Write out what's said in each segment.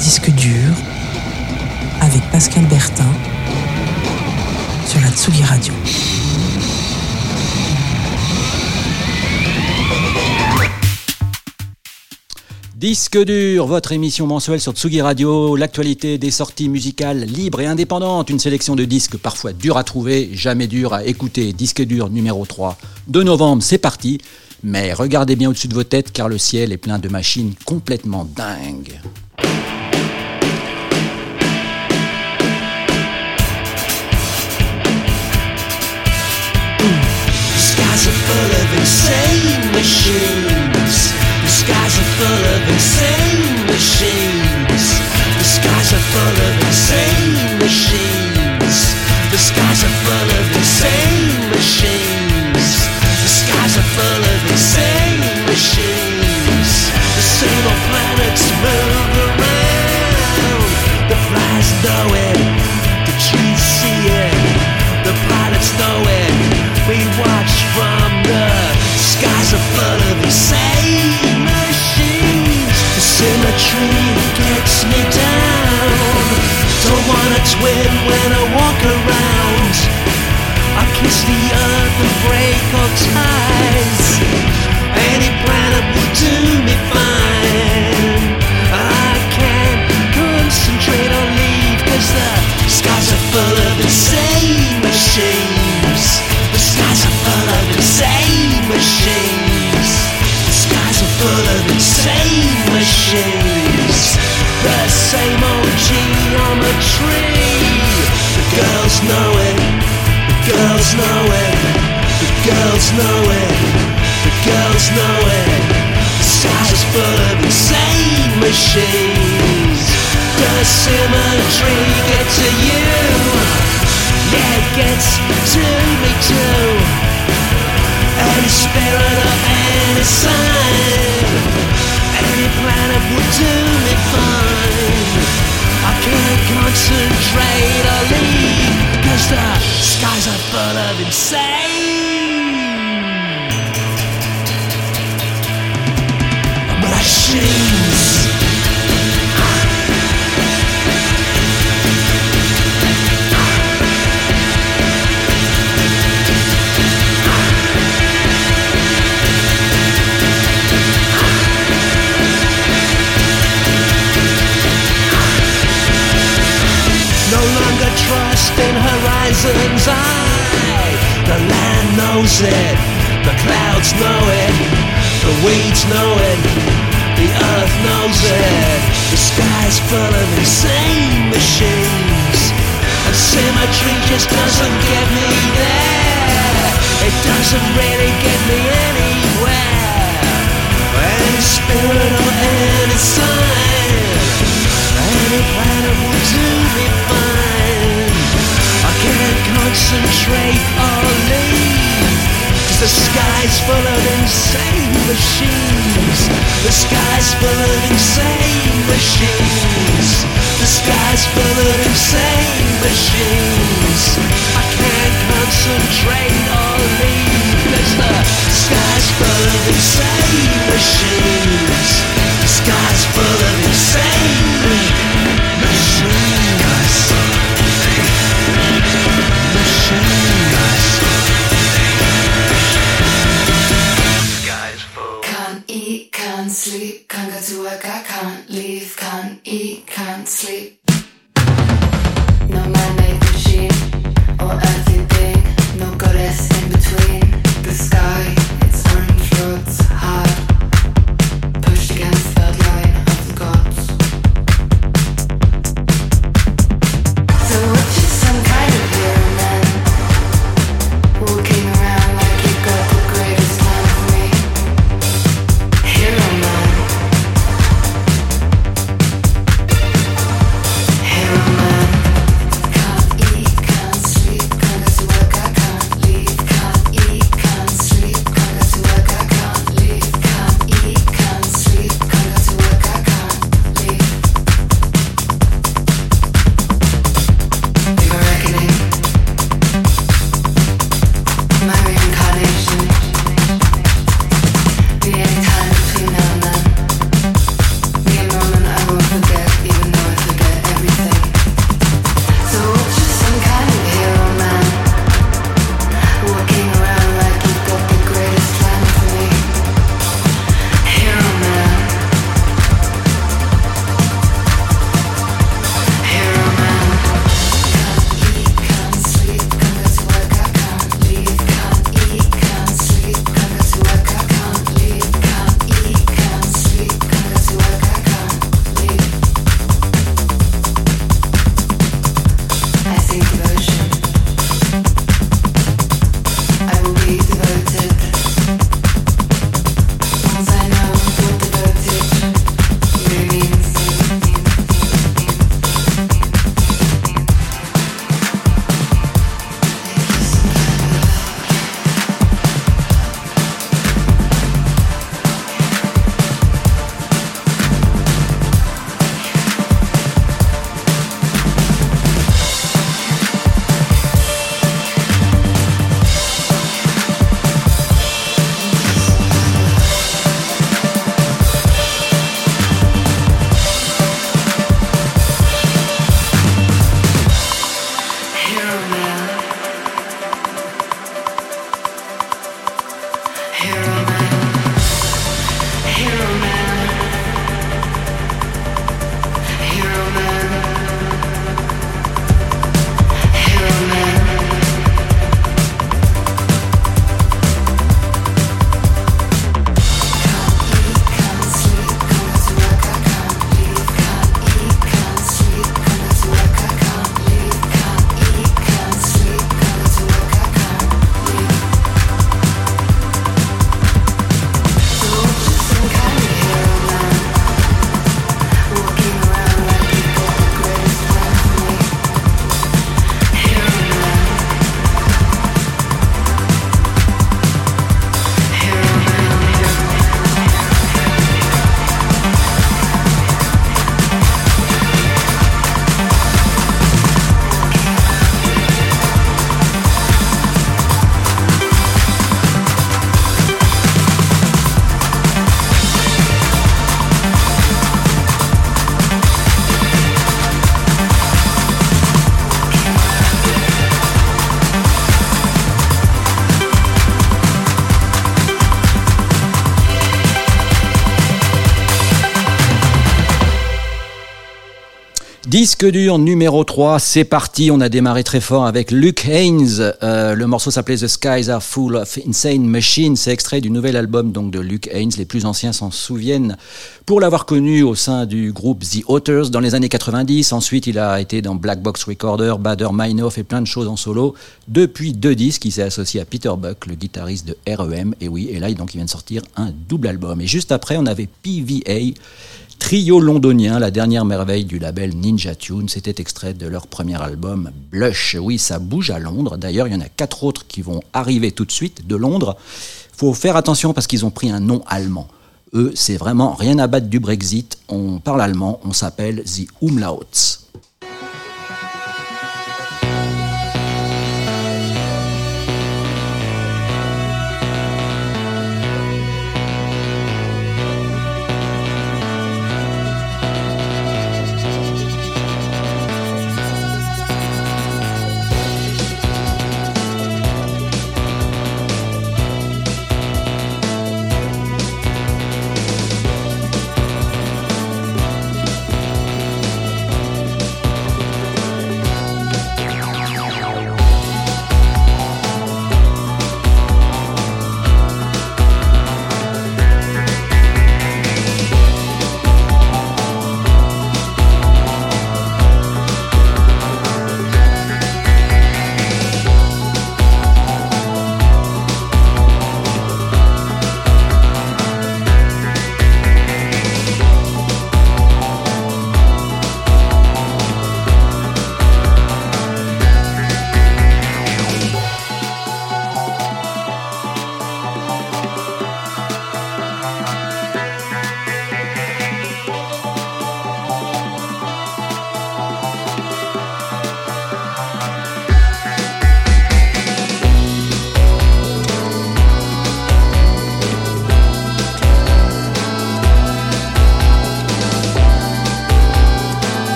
Disque dur avec Pascal Bertin sur la Tsugi Radio. Disque dur, votre émission mensuelle sur Tsugi Radio, l'actualité des sorties musicales libres et indépendantes, une sélection de disques parfois durs à trouver, jamais durs à écouter. Disque dur numéro 3 de novembre, c'est parti. Mais regardez bien au-dessus de vos têtes car le ciel est plein de machines complètement dingues. The skies are full of insane machines. The skies are full of insane machines. The skies are full of know it. The trees see it. The pilots know it. We watch from the skies are full of insane machines. The symmetry gets me down. Don't wanna when I walk around. I kiss the earth and break all ties. Any planet will do machines. The same old geometry. The girls know it. The girls know it. The girls know it. The girls know it. The sky's full of insane machines. Does symmetry get to you? Yeah, it gets to me too. Any spirit or any Any planet would do me fine. I can't concentrate or leave Cause the skies are full of insane. Machines horizons high. The land knows it, the clouds know it, the weeds know it, the earth knows it. The sky's full of insane machines, and symmetry just doesn't get me there. It doesn't really get me anywhere. Any spirit or any sign. Any planet will do me fine can't concentrate or leave Cause the sky's full of insane machines. The sky's full of insane machines. The sky's full of insane machines. I can't concentrate or leave Cause the sky's full of insane machines Disque dur numéro 3, c'est parti. On a démarré très fort avec Luke Haynes. Euh, le morceau s'appelait The Skies Are Full of Insane Machines. C'est extrait du nouvel album donc de Luke Haynes. Les plus anciens s'en souviennent pour l'avoir connu au sein du groupe The Authors dans les années 90. Ensuite, il a été dans Black Box Recorder, Bader Meinhof et plein de choses en solo. Depuis deux disques, il s'est associé à Peter Buck, le guitariste de REM. Et oui, et là, donc, il vient de sortir un double album. Et juste après, on avait PVA Trio londonien, la dernière merveille du label Ninja Tune, c'était extrait de leur premier album Blush. Oui, ça bouge à Londres. D'ailleurs, il y en a quatre autres qui vont arriver tout de suite de Londres. Faut faire attention parce qu'ils ont pris un nom allemand. Eux, c'est vraiment rien à battre du Brexit. On parle allemand, on s'appelle The Umlauts.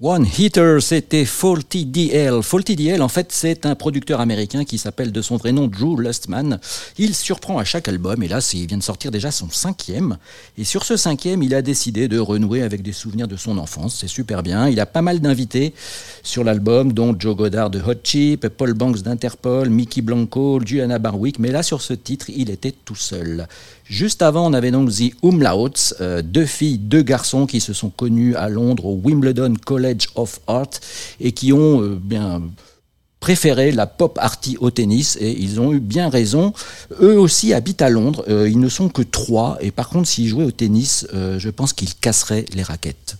One Hitter, c'était Faulty DL. Faulty DL, en fait, c'est un producteur américain qui s'appelle de son vrai nom Drew Lustman. Il surprend à chaque album, et là, il vient de sortir déjà son cinquième. Et sur ce cinquième, il a décidé de renouer avec des souvenirs de son enfance. C'est super bien. Il a pas mal d'invités sur l'album, dont Joe Goddard de Hot Chip, Paul Banks d'Interpol, Mickey Blanco, Juliana Barwick. Mais là, sur ce titre, il était tout seul. Juste avant, on avait donc The Umlauts, euh, deux filles, deux garçons qui se sont connus à Londres au Wimbledon College of Art et qui ont euh, bien préféré la pop arty au tennis et ils ont eu bien raison. Eux aussi habitent à Londres, euh, ils ne sont que trois et par contre s'ils jouaient au tennis, je pense qu'ils casseraient les raquettes.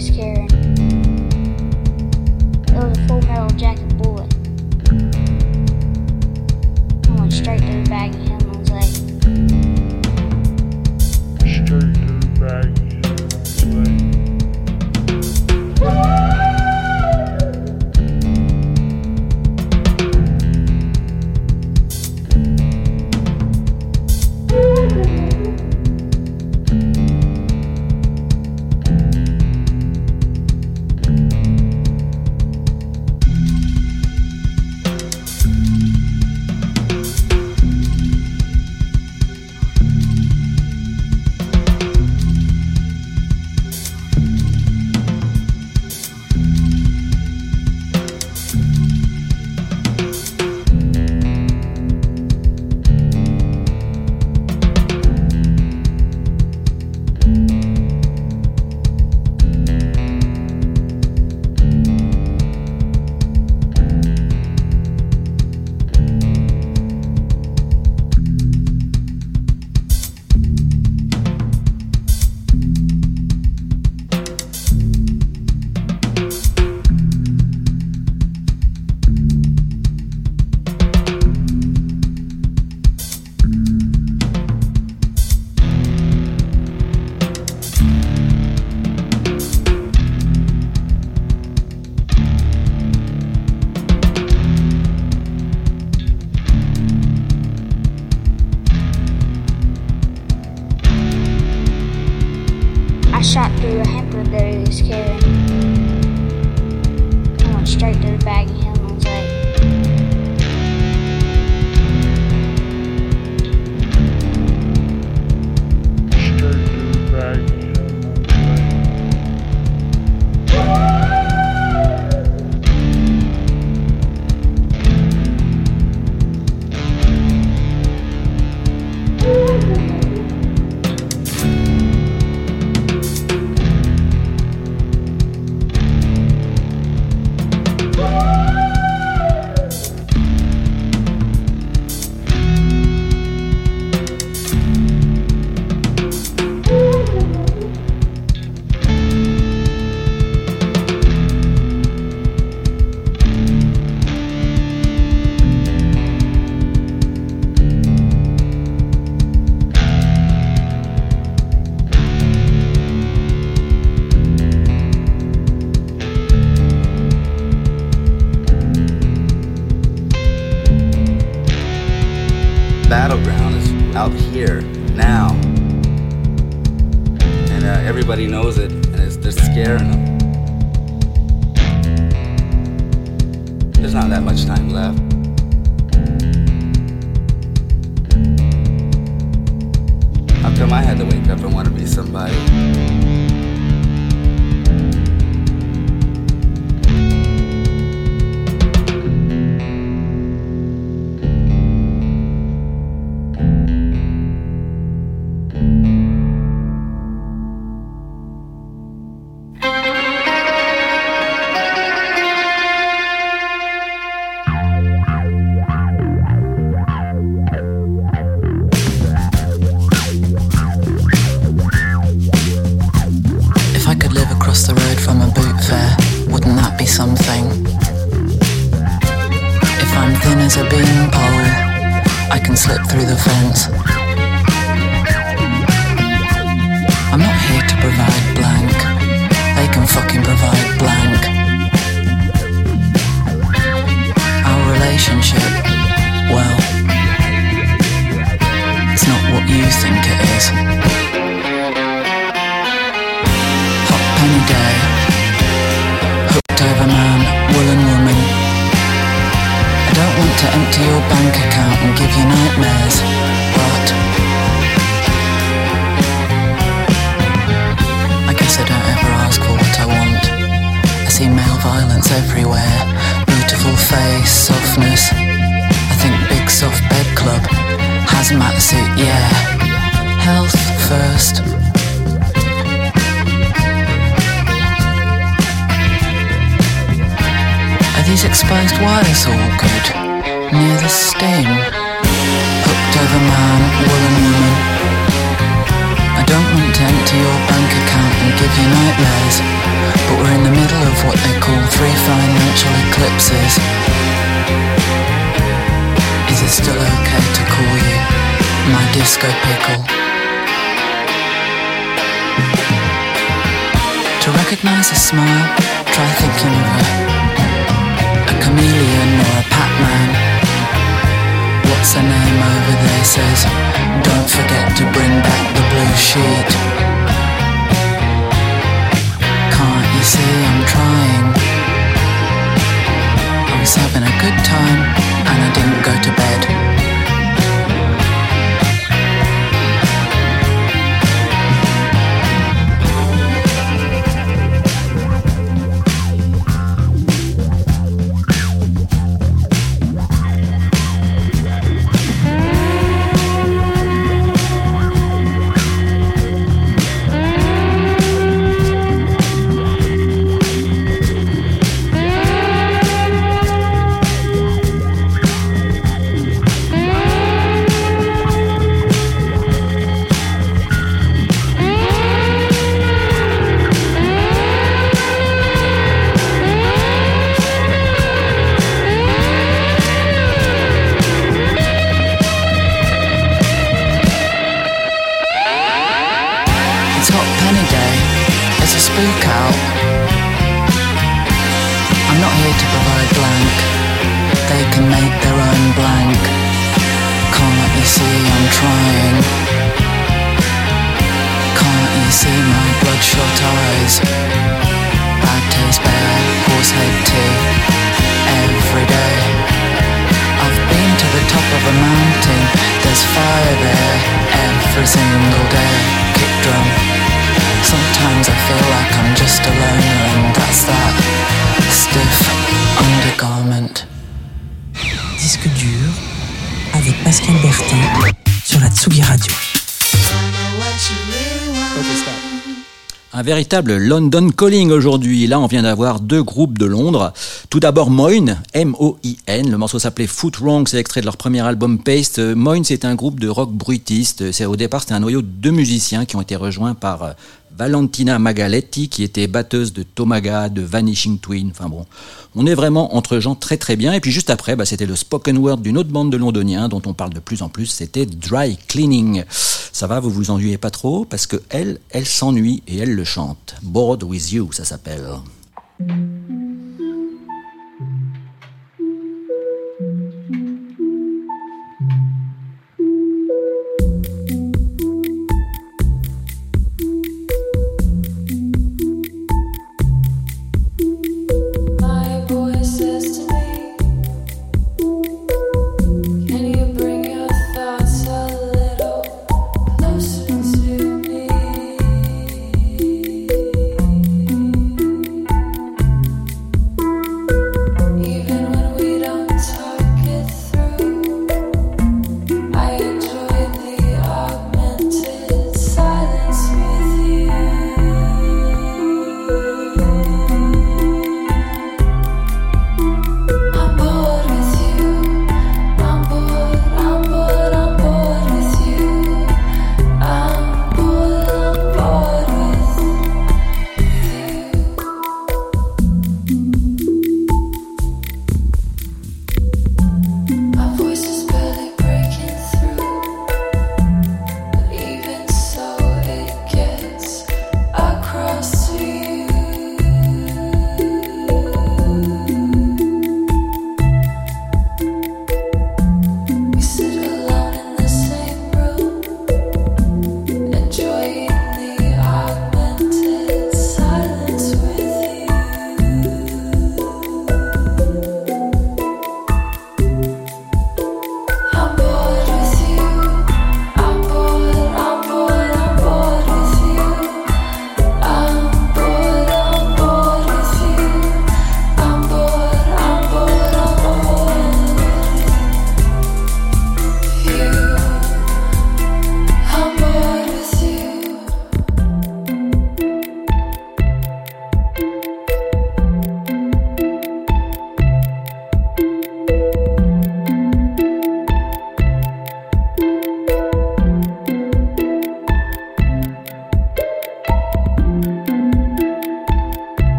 was carrying. It was a full metal jacket bullet. I went straight through the bag of him and was like, Straight through the bag. through the Disco Pickle. To recognize a smile, try thinking of a, a chameleon or a Pac Man. What's her name over there says, Don't forget to bring back the blue sheet. Can't you see I'm trying? I was having a good time and I didn't go to bed. Véritable London Calling aujourd'hui. Là, on vient d'avoir deux groupes de Londres. Tout d'abord Moyne, M-O-I-N. Le morceau s'appelait Foot Wrong, c'est extrait de leur premier album Paste. Euh, Moyne, c'est un groupe de rock bruitiste. C'est au départ, c'était un noyau de deux musiciens qui ont été rejoints par euh, Valentina Magaletti, qui était batteuse de Tomaga, de Vanishing Twin. Enfin bon, on est vraiment entre gens très très bien. Et puis juste après, bah, c'était le spoken word d'une autre bande de londoniens dont on parle de plus en plus. C'était Dry Cleaning. Ça va, vous vous ennuyez pas trop? Parce que elle, elle s'ennuie et elle le chante. Bored with You, ça s'appelle.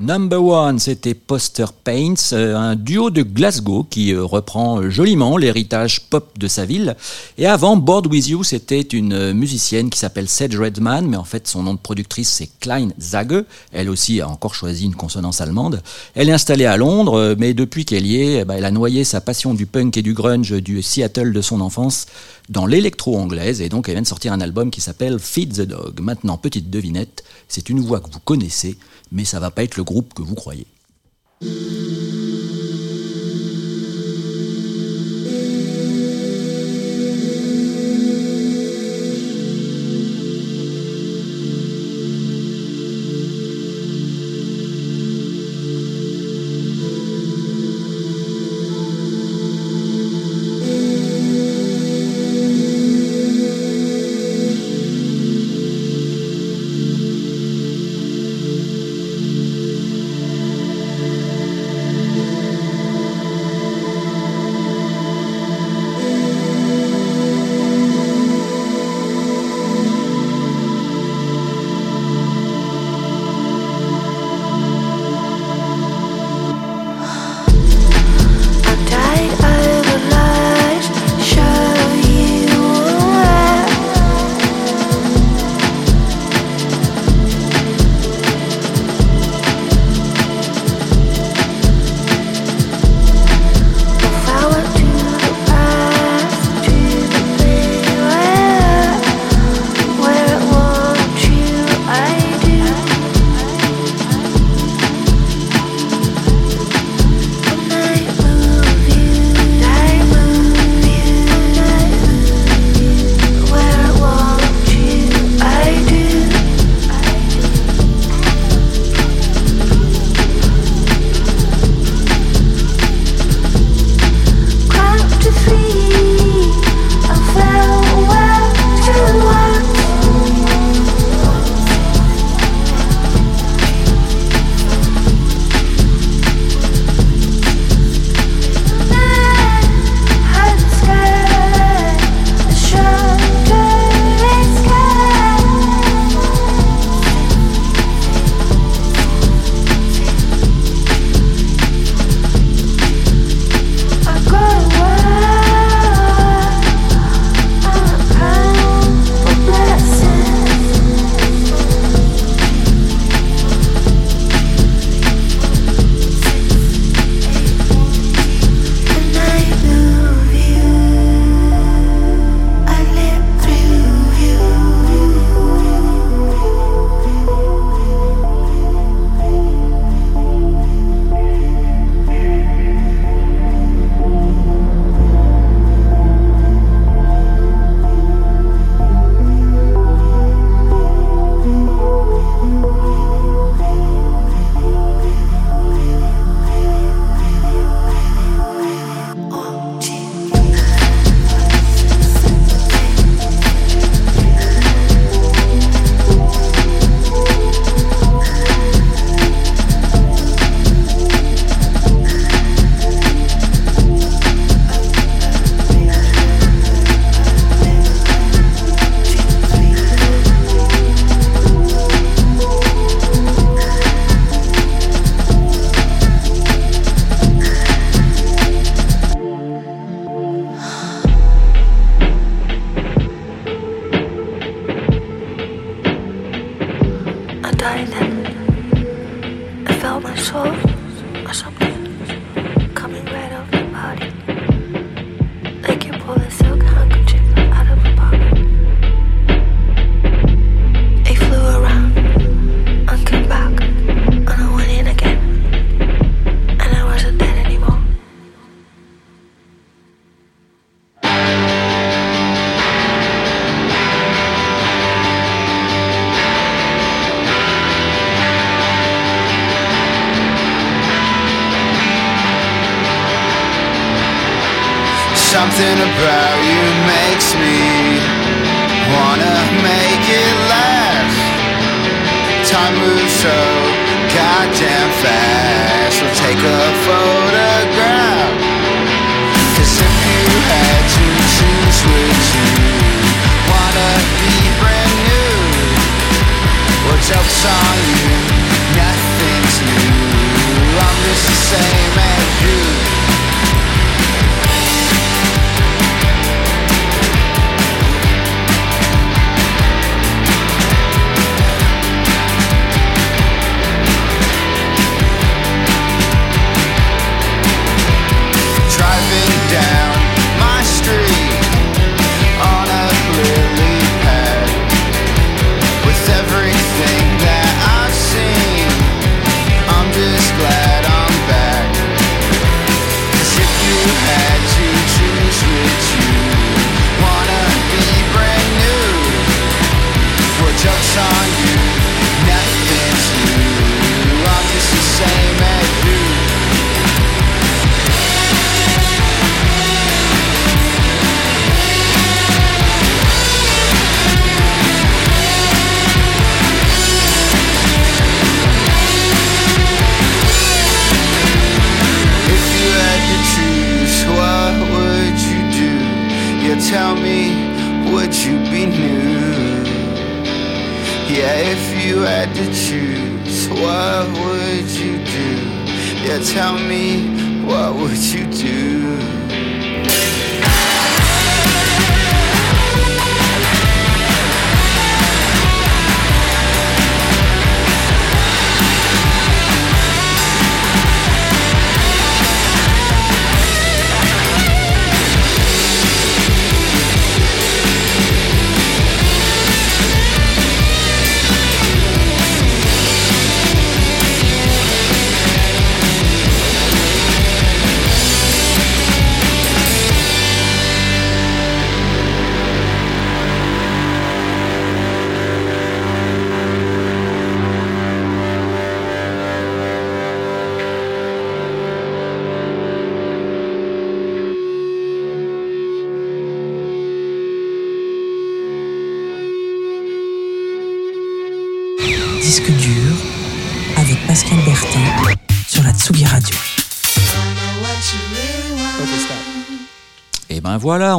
Number One, c'était Poster Paints, euh, un duo de Glasgow qui euh, reprend joliment l'héritage pop de sa ville. Et avant, Board With You, c'était une euh, musicienne qui s'appelle Sedge Redman, mais en fait son nom de productrice c'est Klein Zage. Elle aussi a encore choisi une consonance allemande. Elle est installée à Londres, mais depuis qu'elle y est, eh ben, elle a noyé sa passion du punk et du grunge du Seattle de son enfance dans l'électro-anglaise, et donc elle vient de sortir un album qui s'appelle Feed the Dog. Maintenant, petite devinette, c'est une voix que vous connaissez, mais ça va pas être le groupe que vous croyez.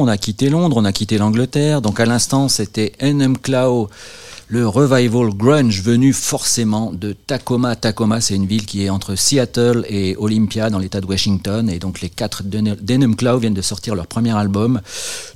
On a quitté Londres, on a quitté l'Angleterre. Donc à l'instant, c'était NM Clow, le revival grunge venu forcément de Tacoma. Tacoma, c'est une ville qui est entre Seattle et Olympia dans l'État de Washington. Et donc les quatre d'NM Clow viennent de sortir leur premier album,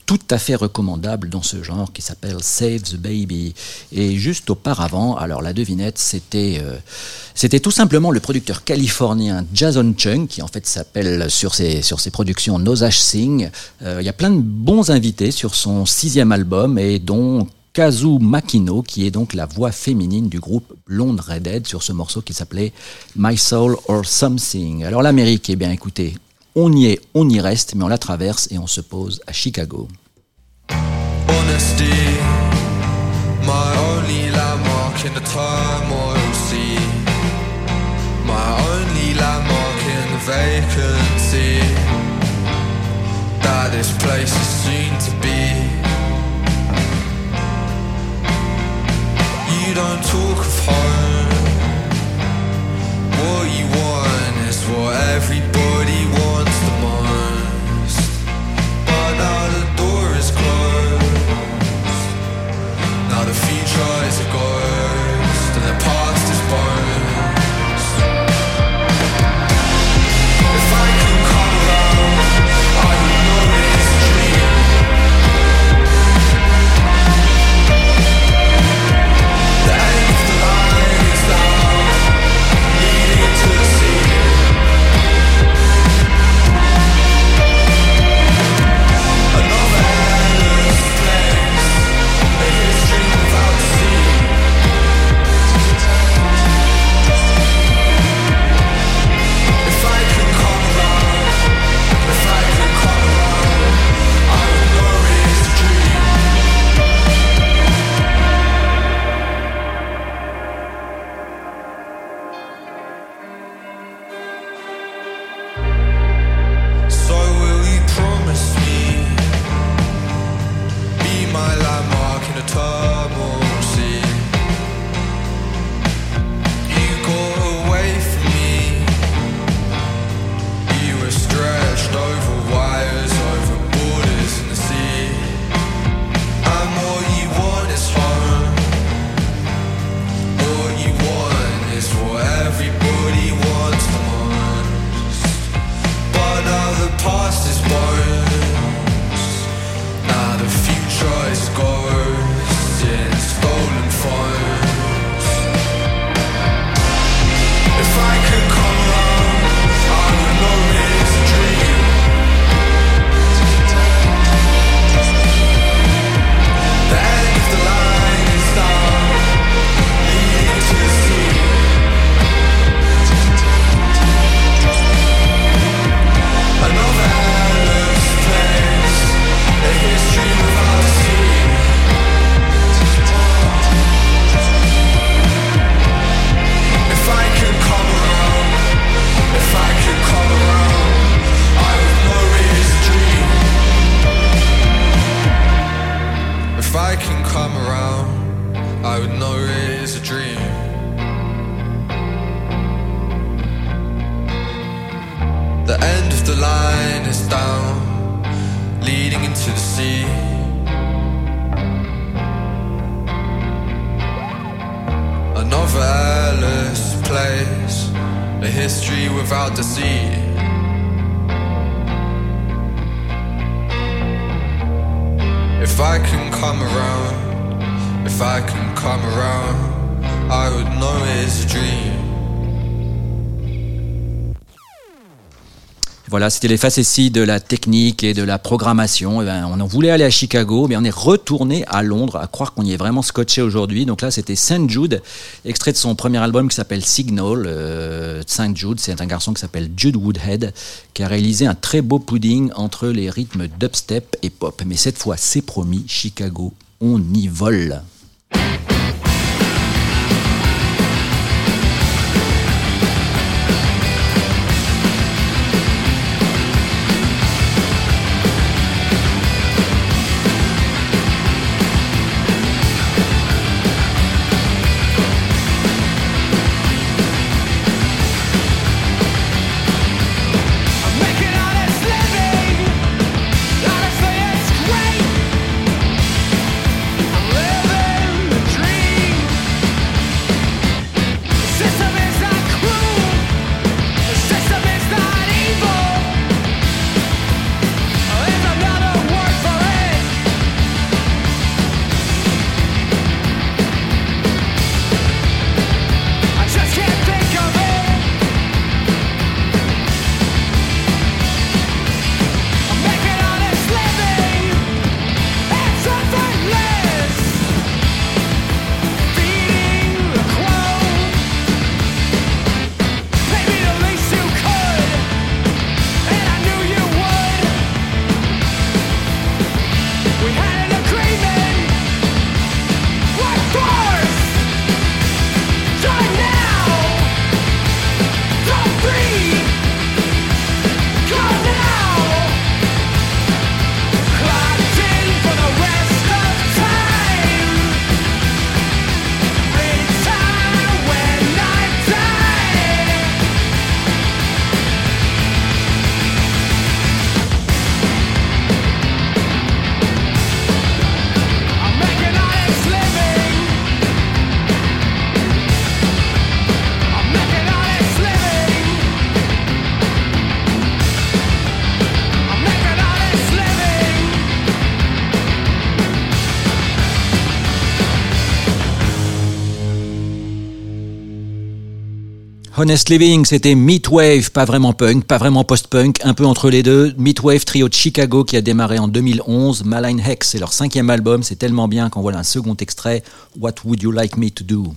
tout à fait recommandable dans ce genre, qui s'appelle Save the Baby. Et juste auparavant, alors la devinette, c'était euh, tout simplement le producteur californien Jason Chung, qui en fait s'appelle sur ses, sur ses productions Nosash Singh. Euh, Il y a plein de bons invités sur son sixième album, et dont Kazu Makino, qui est donc la voix féminine du groupe Blonde Redhead sur ce morceau qui s'appelait My Soul or Something. Alors l'Amérique, eh bien écoutez, on y est, on y reste, mais on la traverse et on se pose à Chicago. You don't talk of home. What you want is what everybody wants the most. But now the door is closed. Now the future is a ghost, deceit. If I can come around, if I can come around, I would know it's a dream. Voilà, c'était les facéties de la technique et de la programmation. Eh ben, on en voulait aller à Chicago, mais on est retourné à Londres, à croire qu'on y est vraiment scotché aujourd'hui. Donc là, c'était Saint Jude, extrait de son premier album qui s'appelle Signal. Euh, Saint Jude, c'est un garçon qui s'appelle Jude Woodhead, qui a réalisé un très beau pudding entre les rythmes dubstep et pop. Mais cette fois, c'est promis, Chicago, on y vole. Honest Living, c'était Meatwave, pas vraiment punk, pas vraiment post-punk, un peu entre les deux. Meatwave, trio de Chicago qui a démarré en 2011. Malign Hex, c'est leur cinquième album, c'est tellement bien qu'en voilà un second extrait. What would you like me to do?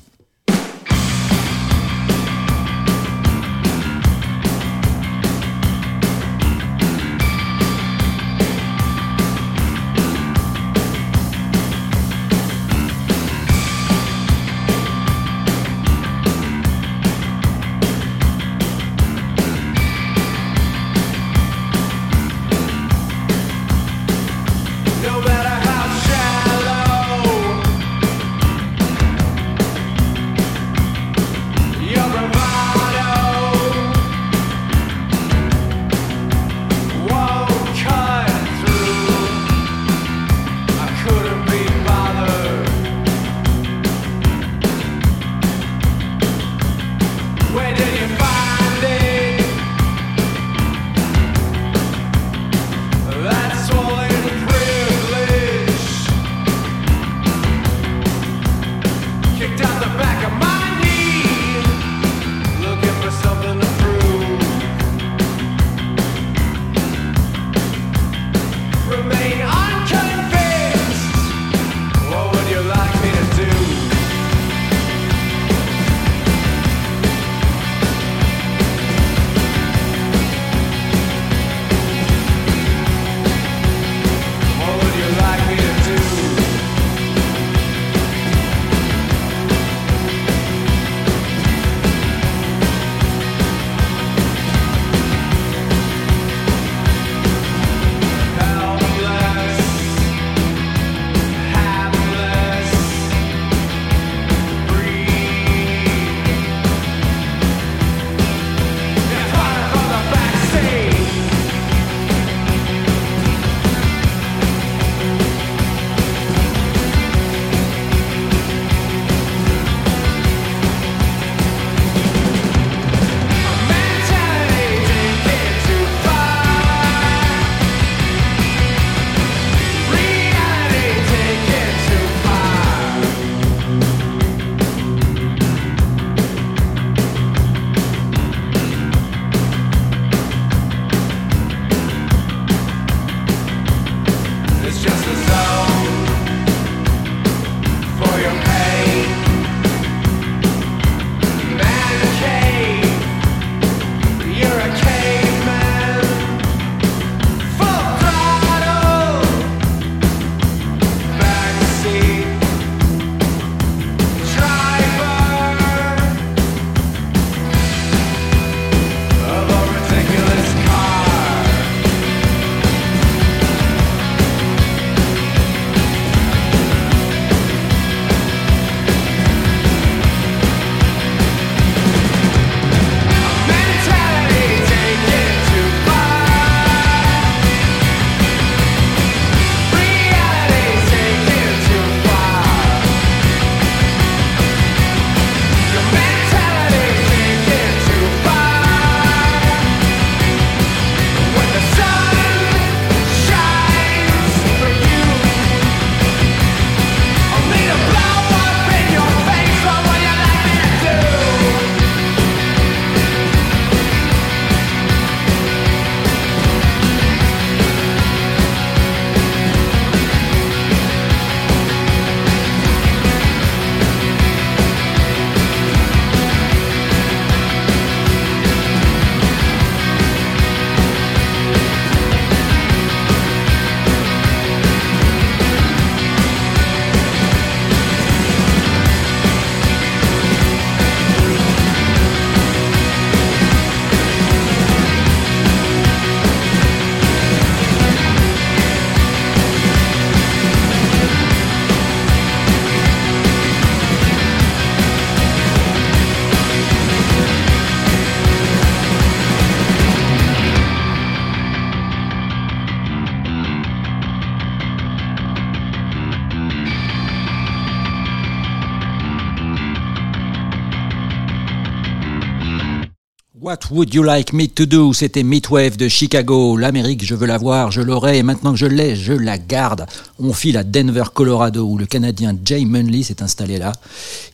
Would You Like Me To Do, c'était Midwave de Chicago. L'Amérique, je veux la voir, je l'aurai, et maintenant que je l'ai, je la garde. On file à Denver, Colorado, où le Canadien Jay Munley s'est installé là.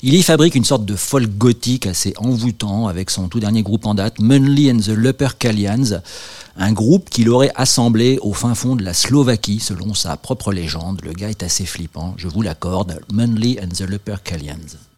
Il y fabrique une sorte de folk gothique assez envoûtant, avec son tout dernier groupe en date, Munley and the Lupercalians, un groupe qu'il aurait assemblé au fin fond de la Slovaquie, selon sa propre légende. Le gars est assez flippant, je vous l'accorde, Munley and the Lupercalians.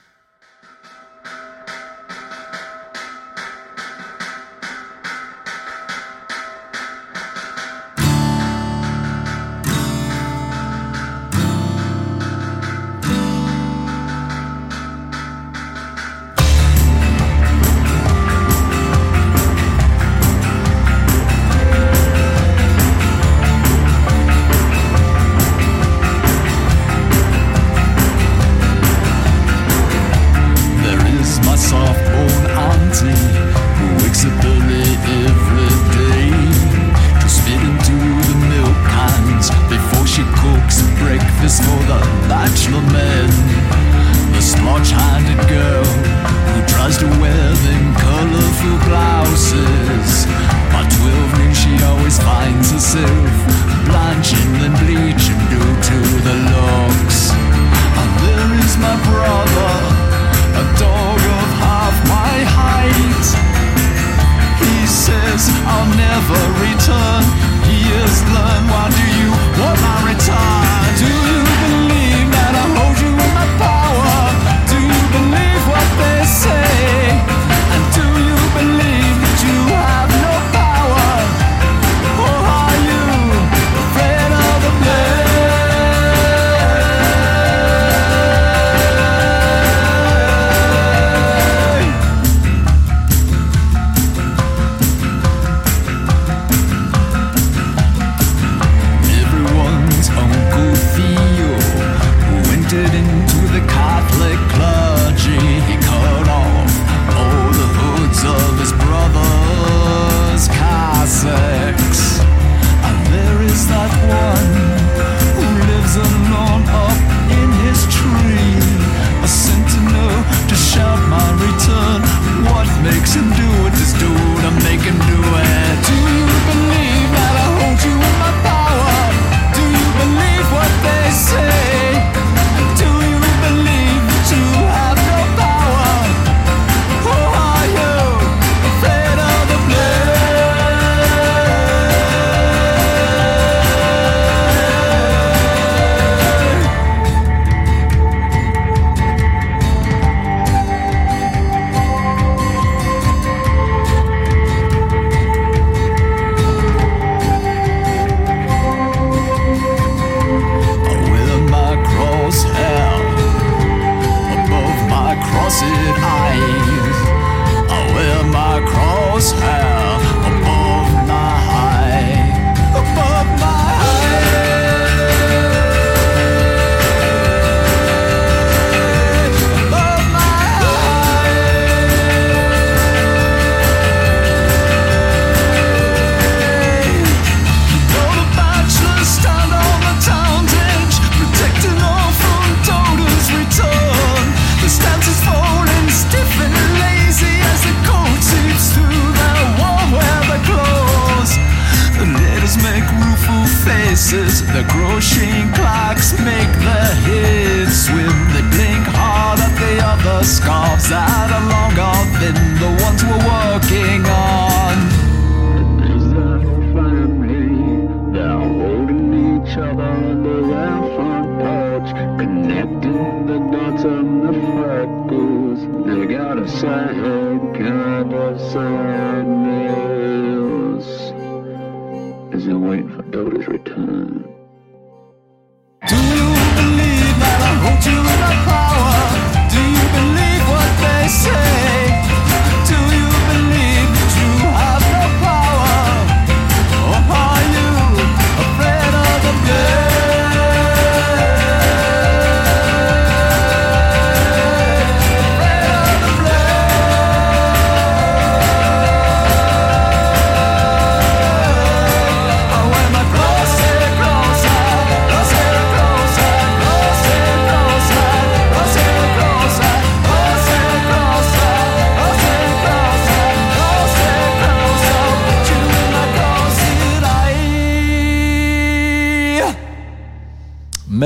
beautiful faces. The crocheting clocks make the heads swim. They blink hard at the other scarves that are long off the ones we're working on. his return. Do you believe what they say?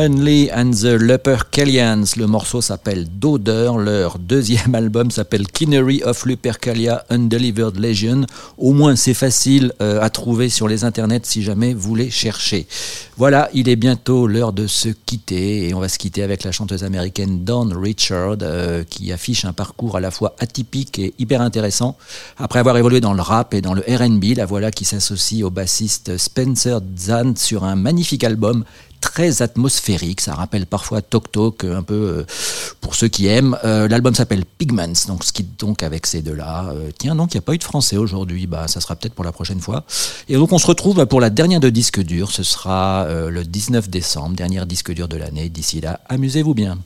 And the Lupercalians. Le morceau s'appelle D'odeur. Leur deuxième album s'appelle Kinery of Lupercalia Undelivered Legion. Au moins, c'est facile euh, à trouver sur les internets si jamais vous les cherchez. Voilà, il est bientôt l'heure de se quitter et on va se quitter avec la chanteuse américaine Dawn Richard euh, qui affiche un parcours à la fois atypique et hyper intéressant. Après avoir évolué dans le rap et dans le R&B, la voilà qui s'associe au bassiste Spencer Zan sur un magnifique album très atmosphérique, ça rappelle parfois Tok Tok, un peu euh, pour ceux qui aiment. Euh, L'album s'appelle Pigments, donc ce qui donc avec ces deux-là. Euh, tiens, donc il n'y a pas eu de français aujourd'hui, bah ça sera peut-être pour la prochaine fois. Et donc on se retrouve bah, pour la dernière de disque dur, ce sera euh, le 19 décembre, dernière disque dur de l'année. D'ici là, amusez-vous bien.